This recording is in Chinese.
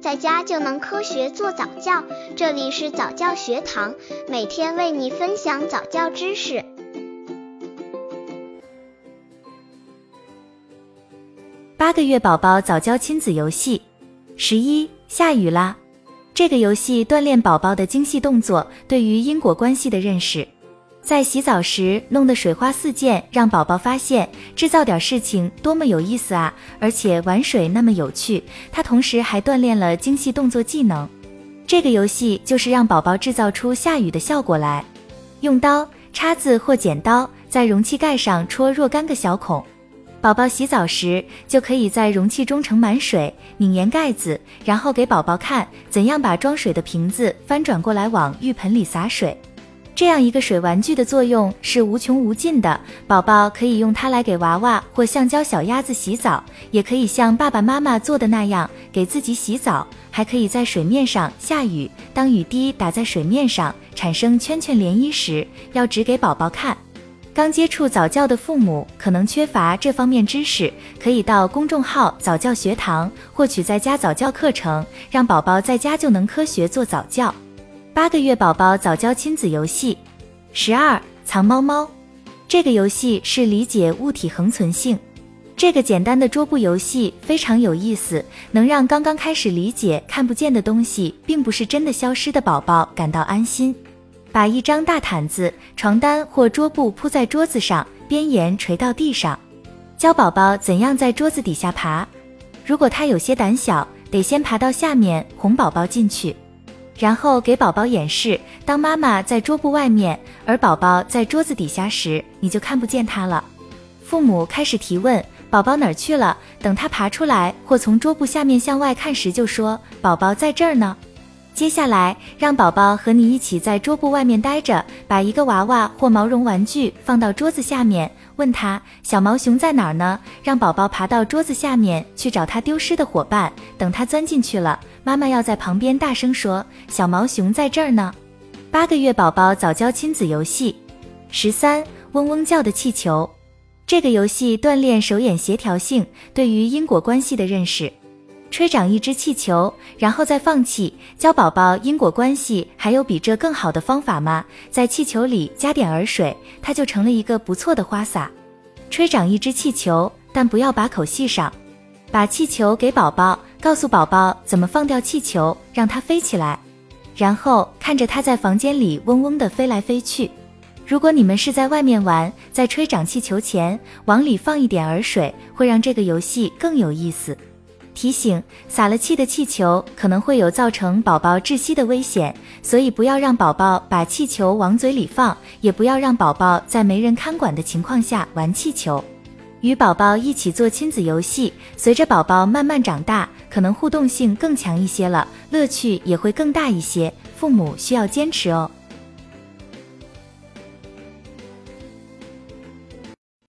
在家就能科学做早教。这里是早教学堂，每天为你分享早教知识。八个月宝宝早教亲子游戏，十一，下雨啦！这个游戏锻炼宝宝的精细动作，对于因果关系的认识。在洗澡时弄得水花四溅，让宝宝发现制造点事情多么有意思啊！而且玩水那么有趣，它同时还锻炼了精细动作技能。这个游戏就是让宝宝制造出下雨的效果来。用刀、叉子或剪刀在容器盖上戳若干个小孔，宝宝洗澡时就可以在容器中盛满水，拧严盖子，然后给宝宝看怎样把装水的瓶子翻转过来往浴盆里洒水。这样一个水玩具的作用是无穷无尽的，宝宝可以用它来给娃娃或橡胶小鸭子洗澡，也可以像爸爸妈妈做的那样给自己洗澡，还可以在水面上下雨。当雨滴打在水面上产生圈圈涟漪时，要指给宝宝看。刚接触早教的父母可能缺乏这方面知识，可以到公众号早教学堂获取在家早教课程，让宝宝在家就能科学做早教。八个月宝宝早教亲子游戏，十二藏猫猫。这个游戏是理解物体恒存性。这个简单的桌布游戏非常有意思，能让刚刚开始理解看不见的东西并不是真的消失的宝宝感到安心。把一张大毯子、床单或桌布铺在桌子上，边沿垂到地上，教宝宝怎样在桌子底下爬。如果他有些胆小，得先爬到下面哄宝宝进去。然后给宝宝演示，当妈妈在桌布外面，而宝宝在桌子底下时，你就看不见他了。父母开始提问：“宝宝哪儿去了？”等他爬出来或从桌布下面向外看时，就说：“宝宝在这儿呢。”接下来让宝宝和你一起在桌布外面待着，把一个娃娃或毛绒玩具放到桌子下面，问他：“小毛熊在哪儿呢？”让宝宝爬到桌子下面去找他丢失的伙伴。等他钻进去了。妈妈要在旁边大声说：“小毛熊在这儿呢。”八个月宝宝早教亲子游戏，十三嗡嗡叫的气球。这个游戏锻炼手眼协调性，对于因果关系的认识。吹长一只气球，然后再放气，教宝宝因果关系。还有比这更好的方法吗？在气球里加点儿水，它就成了一个不错的花洒。吹长一只气球，但不要把口系上。把气球给宝宝。告诉宝宝怎么放掉气球，让它飞起来，然后看着它在房间里嗡嗡地飞来飞去。如果你们是在外面玩，在吹长气球前往里放一点儿水，会让这个游戏更有意思。提醒：撒了气的气球可能会有造成宝宝窒息的危险，所以不要让宝宝把气球往嘴里放，也不要让宝宝在没人看管的情况下玩气球。与宝宝一起做亲子游戏，随着宝宝慢慢长大，可能互动性更强一些了，乐趣也会更大一些。父母需要坚持哦。